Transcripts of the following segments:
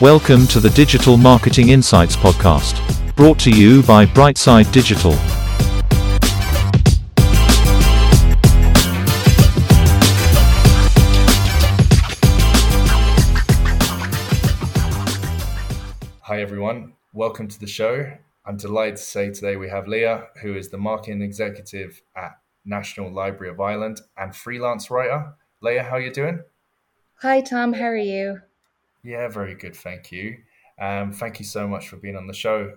Welcome to the Digital Marketing Insights Podcast, brought to you by Brightside Digital. Hi, everyone. Welcome to the show. I'm delighted to say today we have Leah, who is the marketing executive at National Library of Ireland and freelance writer. Leah, how are you doing? Hi, Tom. How are you? Yeah, very good. Thank you. Um, thank you so much for being on the show.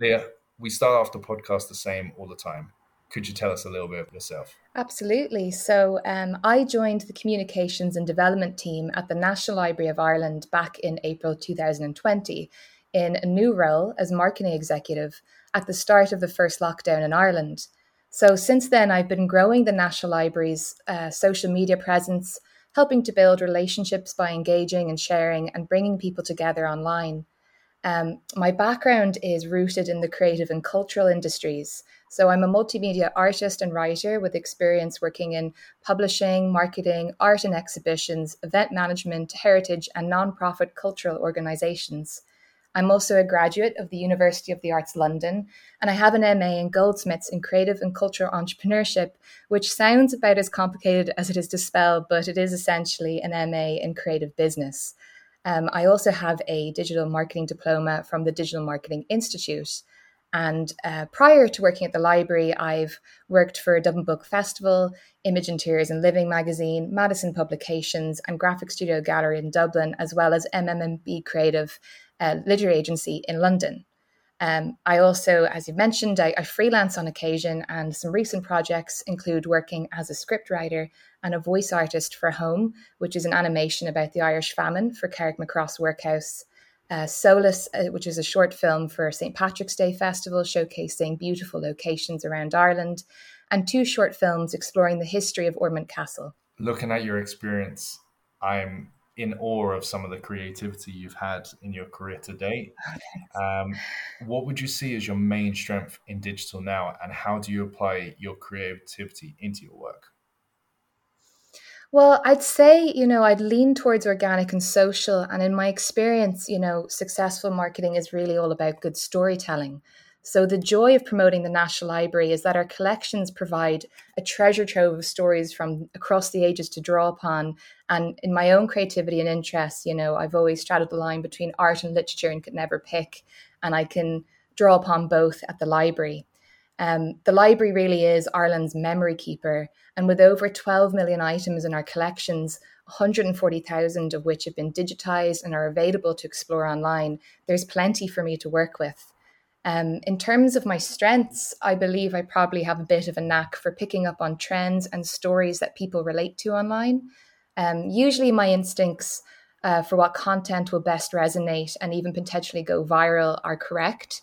Leah, we start off the podcast the same all the time. Could you tell us a little bit of yourself? Absolutely. So, um, I joined the communications and development team at the National Library of Ireland back in April 2020 in a new role as marketing executive at the start of the first lockdown in Ireland. So, since then, I've been growing the National Library's uh, social media presence, helping to build relationships by engaging and sharing and bringing people together online. Um, my background is rooted in the creative and cultural industries. So I'm a multimedia artist and writer with experience working in publishing, marketing, art and exhibitions, event management, heritage, and nonprofit cultural organizations. I'm also a graduate of the University of the Arts London, and I have an MA in Goldsmiths in Creative and Cultural Entrepreneurship, which sounds about as complicated as it is to spell, but it is essentially an MA in Creative Business. Um, I also have a digital marketing diploma from the Digital Marketing Institute. And uh, prior to working at the library, I've worked for Dublin Book Festival, Image Interiors and Living magazine, Madison Publications, and Graphic Studio Gallery in Dublin, as well as MMMB Creative uh, literary agency in London. Um, I also, as you mentioned, I, I, freelance on occasion, and some recent projects include working as a scriptwriter and a voice artist for Home, which is an animation about the Irish famine for Carrickmacross Workhouse. Uh, Solus, uh, which is a short film for St. Patrick's Day Festival showcasing beautiful locations around Ireland, and two short films exploring the history of Ormond Castle. Looking at your experience, I'm in awe of some of the creativity you've had in your career to date. Um, what would you see as your main strength in digital now, and how do you apply your creativity into your work? Well, I'd say, you know, I'd lean towards organic and social. And in my experience, you know, successful marketing is really all about good storytelling. So, the joy of promoting the National Library is that our collections provide a treasure trove of stories from across the ages to draw upon. And in my own creativity and interests, you know, I've always straddled the line between art and literature and could never pick. And I can draw upon both at the library. Um, the library really is Ireland's memory keeper. And with over 12 million items in our collections, 140,000 of which have been digitised and are available to explore online, there's plenty for me to work with. Um, in terms of my strengths, I believe I probably have a bit of a knack for picking up on trends and stories that people relate to online. Um, usually, my instincts uh, for what content will best resonate and even potentially go viral are correct.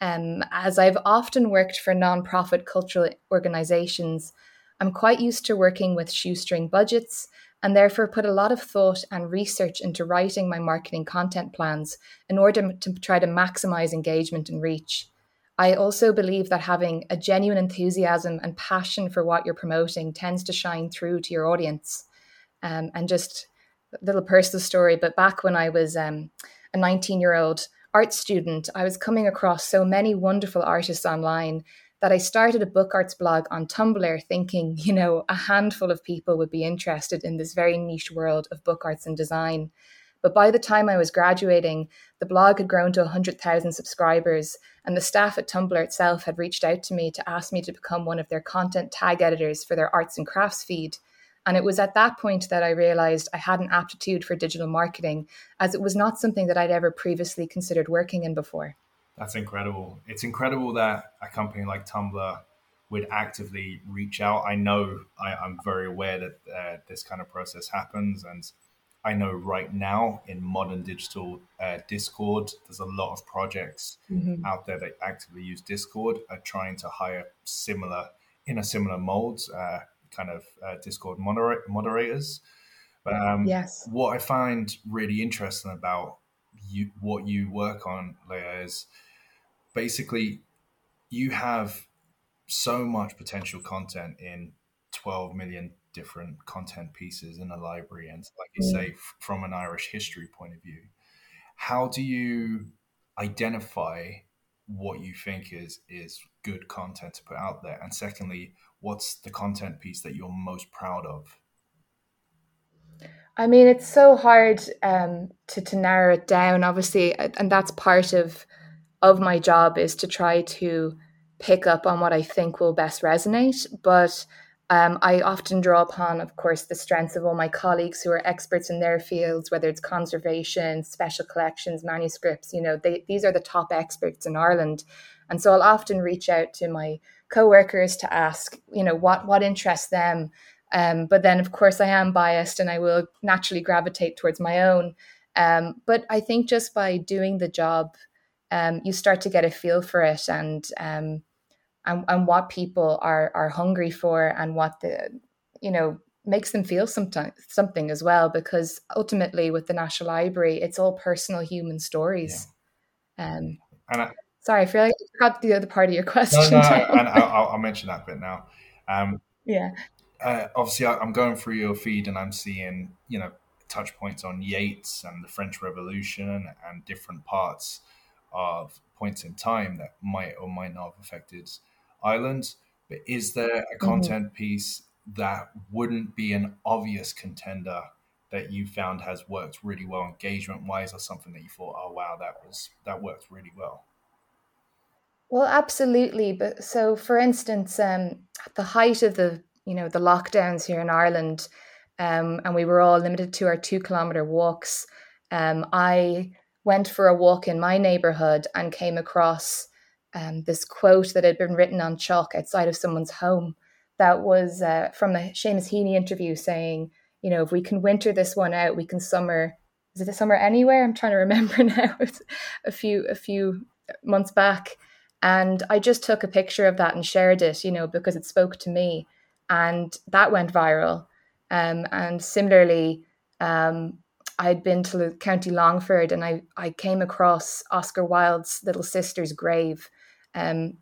Um, as I've often worked for nonprofit cultural organizations, I'm quite used to working with shoestring budgets and therefore put a lot of thought and research into writing my marketing content plans in order to try to maximize engagement and reach. I also believe that having a genuine enthusiasm and passion for what you're promoting tends to shine through to your audience. Um, and just a little personal story, but back when I was um, a 19 year old art student, I was coming across so many wonderful artists online that I started a book arts blog on Tumblr thinking, you know, a handful of people would be interested in this very niche world of book arts and design. But by the time I was graduating, the blog had grown to 100,000 subscribers, and the staff at Tumblr itself had reached out to me to ask me to become one of their content tag editors for their arts and crafts feed. And it was at that point that I realized I had an aptitude for digital marketing, as it was not something that I'd ever previously considered working in before. That's incredible. It's incredible that a company like Tumblr would actively reach out. I know I, am very aware that uh, this kind of process happens, and I know right now in modern digital uh, Discord, there's a lot of projects mm-hmm. out there that actively use Discord, are trying to hire similar in a similar mold, uh, kind of uh, Discord moder- moderators. But um, yes, what I find really interesting about you, what you work on, Leah, is basically you have so much potential content in 12 million different content pieces in a library and like you say f- from an irish history point of view how do you identify what you think is is good content to put out there? And secondly what's the content piece that you're most proud of? I mean, it's so hard um, to to narrow it down, obviously, and that's part of of my job is to try to pick up on what I think will best resonate. But um, I often draw upon, of course, the strengths of all my colleagues who are experts in their fields, whether it's conservation, special collections, manuscripts. You know, they, these are the top experts in Ireland, and so I'll often reach out to my co-workers to ask, you know, what what interests them. Um, but then, of course, I am biased, and I will naturally gravitate towards my own. Um, but I think just by doing the job, um, you start to get a feel for it, and um, and, and what people are are hungry for and what the you know makes them feel something something as well because ultimately with the national library it's all personal human stories. Yeah. um and I, sorry i feel like i forgot the other part of your question no, no, and I'll, I'll, mention that bit now. Um yeah. uh, obviously i'm going through your feed and i'm seeing you know touch points on yeats and the french revolution and different parts of points in time that might or might not have affected Ireland. But is there a mm-hmm. content mm-hmm. piece that wouldn't be an obvious contender that you found has worked really well engagement wise or something that you thought, oh wow, that was that worked really well? Well, absolutely. But so for instance, um, at the height of the you know the lockdowns here in Ireland, um, and we were all limited to our two kilometer walks. Um, I went for a walk in my neighborhood and came across um, this quote that had been written on chalk outside of someone's home that was uh, from a Seamus Heaney interview saying, you know, if we can winter this one out, we can summer. Is it a summer anywhere? I'm trying to remember now. It's a few a few months back, and I just took a picture of that and shared it, you know, because it spoke to me, and that went viral. Um, and similarly, um, I'd been to County Longford, and I I came across Oscar Wilde's little sister's grave, um,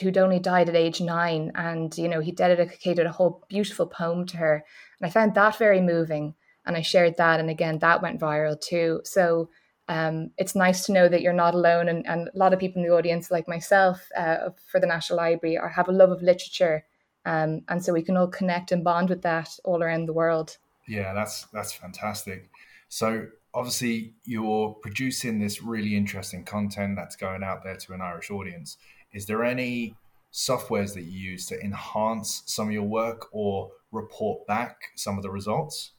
who'd only died at age nine. And, you know, he dedicated a whole beautiful poem to her. And I found that very moving. And I shared that. And again, that went viral too. So um, it's nice to know that you're not alone. And, and a lot of people in the audience, like myself, uh, for the National Library, are, have a love of literature. Um, and so we can all connect and bond with that all around the world. Yeah, that's that's fantastic. So obviously you're producing this really interesting content that's going out there to an Irish audience. Is there any softwares that you use to enhance some of your work or report back some of the results?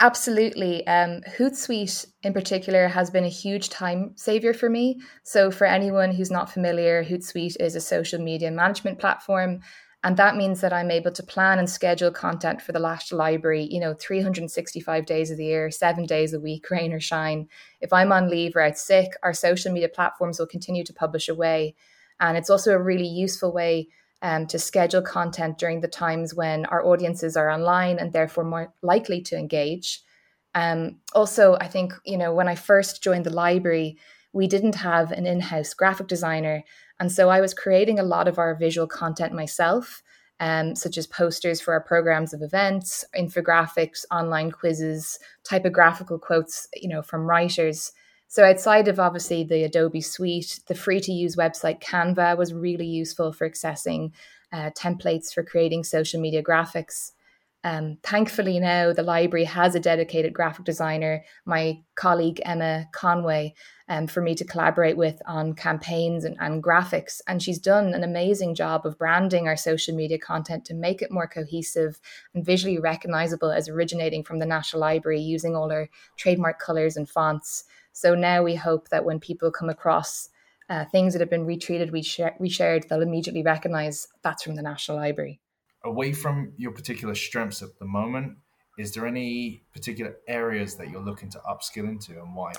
Absolutely. Um, Hootsuite in particular has been a huge time saver for me. So, for anyone who's not familiar, Hootsuite is a social media management platform and that means that I'm able to plan and schedule content for the National Library, you know, 365 days of the year, seven days a week, rain or shine. If I'm on leave or out sick, our social media platforms will continue to publish away. And it's also a really useful way um, to schedule content during the times when our audiences are online and therefore more likely to engage. Um, also, I think, you know, when I first joined the library, we didn't have an in house graphic designer. And so I was creating a lot of our visual content myself, um, such as posters for our programs of events, infographics, online quizzes, typographical quotes, you know, from writers. So outside of obviously the Adobe Suite, the free to use website Canva was really useful for accessing uh, templates for creating social media graphics. Um, thankfully, now the library has a dedicated graphic designer, my colleague Emma Conway, um, for me to collaborate with on campaigns and, and graphics. And she's done an amazing job of branding our social media content to make it more cohesive and visually recognizable as originating from the National Library using all our trademark colors and fonts. So now we hope that when people come across uh, things that have been retweeted, we reshared, they'll immediately recognize that's from the National Library away from your particular strengths at the moment, is there any particular areas that you're looking to upskill into and why?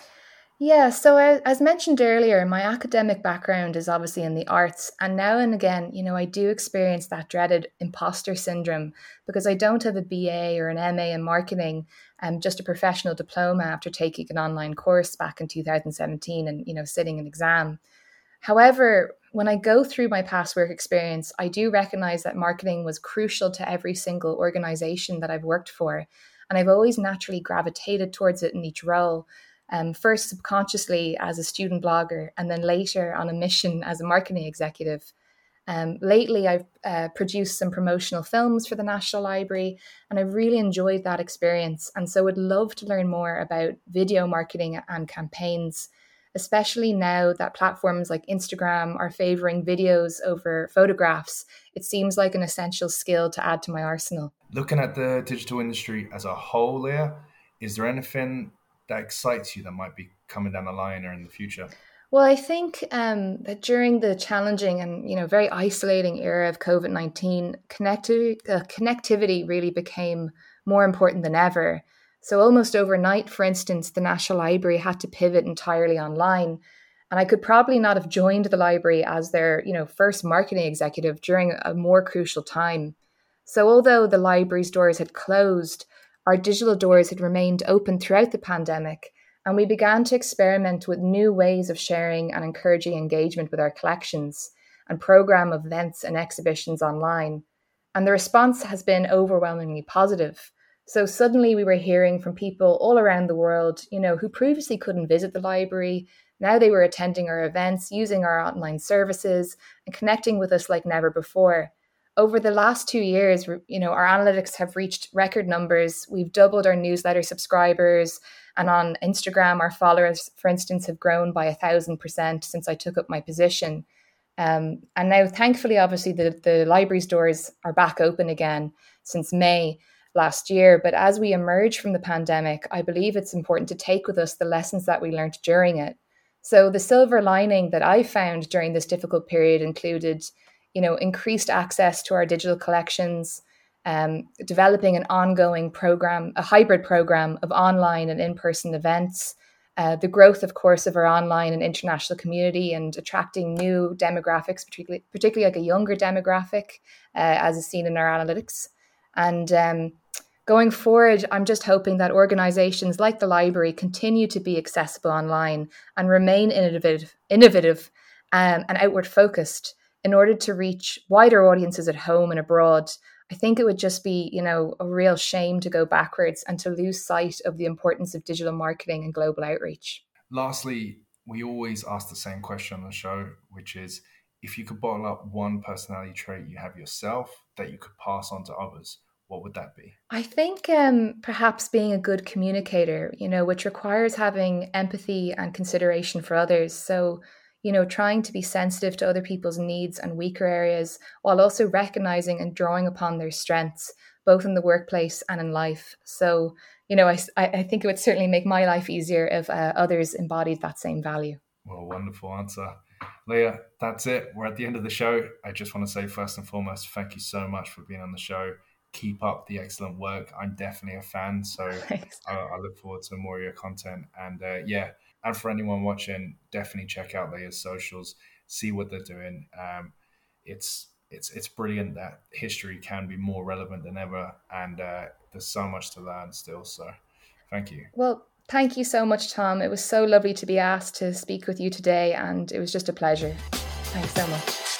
Yeah, so as mentioned earlier, my academic background is obviously in the arts. And now and again, you know, I do experience that dreaded imposter syndrome because I don't have a BA or an MA in marketing, and um, just a professional diploma after taking an online course back in 2017 and, you know, sitting an exam. However, when I go through my past work experience, I do recognize that marketing was crucial to every single organization that I've worked for. And I've always naturally gravitated towards it in each role. Um, first subconsciously as a student blogger, and then later on a mission as a marketing executive. Um, lately, I've uh, produced some promotional films for the National Library, and I really enjoyed that experience. And so, would love to learn more about video marketing and campaigns, especially now that platforms like Instagram are favoring videos over photographs. It seems like an essential skill to add to my arsenal. Looking at the digital industry as a whole, Leah, is there anything that excites you that might be coming down the line or in the future? Well, I think um, that during the challenging and you know very isolating era of COVID nineteen, connectivity, uh, connectivity really became more important than ever. So almost overnight, for instance, the National Library had to pivot entirely online, and I could probably not have joined the library as their you know first marketing executive during a more crucial time. So although the library's doors had closed, our digital doors had remained open throughout the pandemic and we began to experiment with new ways of sharing and encouraging engagement with our collections and program events and exhibitions online. And the response has been overwhelmingly positive. So suddenly we were hearing from people all around the world, you know, who previously couldn't visit the library. Now they were attending our events, using our online services, and connecting with us like never before. Over the last two years, you know, our analytics have reached record numbers. We've doubled our newsletter subscribers and on Instagram, our followers, for instance, have grown by a thousand percent since I took up my position. Um, and now, thankfully, obviously, the, the library's doors are back open again since May last year. But as we emerge from the pandemic, I believe it's important to take with us the lessons that we learned during it. So, the silver lining that I found during this difficult period included, you know, increased access to our digital collections, um, developing an ongoing program, a hybrid program of online and in person events. Uh, the growth, of course, of our online and international community and attracting new demographics, particularly, particularly like a younger demographic, uh, as is seen in our analytics. And um, going forward, I'm just hoping that organizations like the library continue to be accessible online and remain innovative, innovative um, and outward focused in order to reach wider audiences at home and abroad I think it would just be, you know, a real shame to go backwards and to lose sight of the importance of digital marketing and global outreach. Lastly, we always ask the same question on the show, which is if you could bottle up one personality trait you have yourself that you could pass on to others, what would that be? I think um, perhaps being a good communicator, you know, which requires having empathy and consideration for others. So, you know, trying to be sensitive to other people's needs and weaker areas while also recognizing and drawing upon their strengths, both in the workplace and in life. So, you know, I, I think it would certainly make my life easier if uh, others embodied that same value. Well, wonderful answer. Leah, that's it. We're at the end of the show. I just want to say, first and foremost, thank you so much for being on the show. Keep up the excellent work. I'm definitely a fan, so I, I, look forward to more of your content. And uh, yeah, and for anyone watching, definitely check out their socials, see what they're doing. Um, it's it's it's brilliant that history can be more relevant than ever, and uh, there's so much to learn still. So, thank you. Well, thank you so much, Tom. It was so lovely to be asked to speak with you today, and it was just a pleasure. Thanks so much.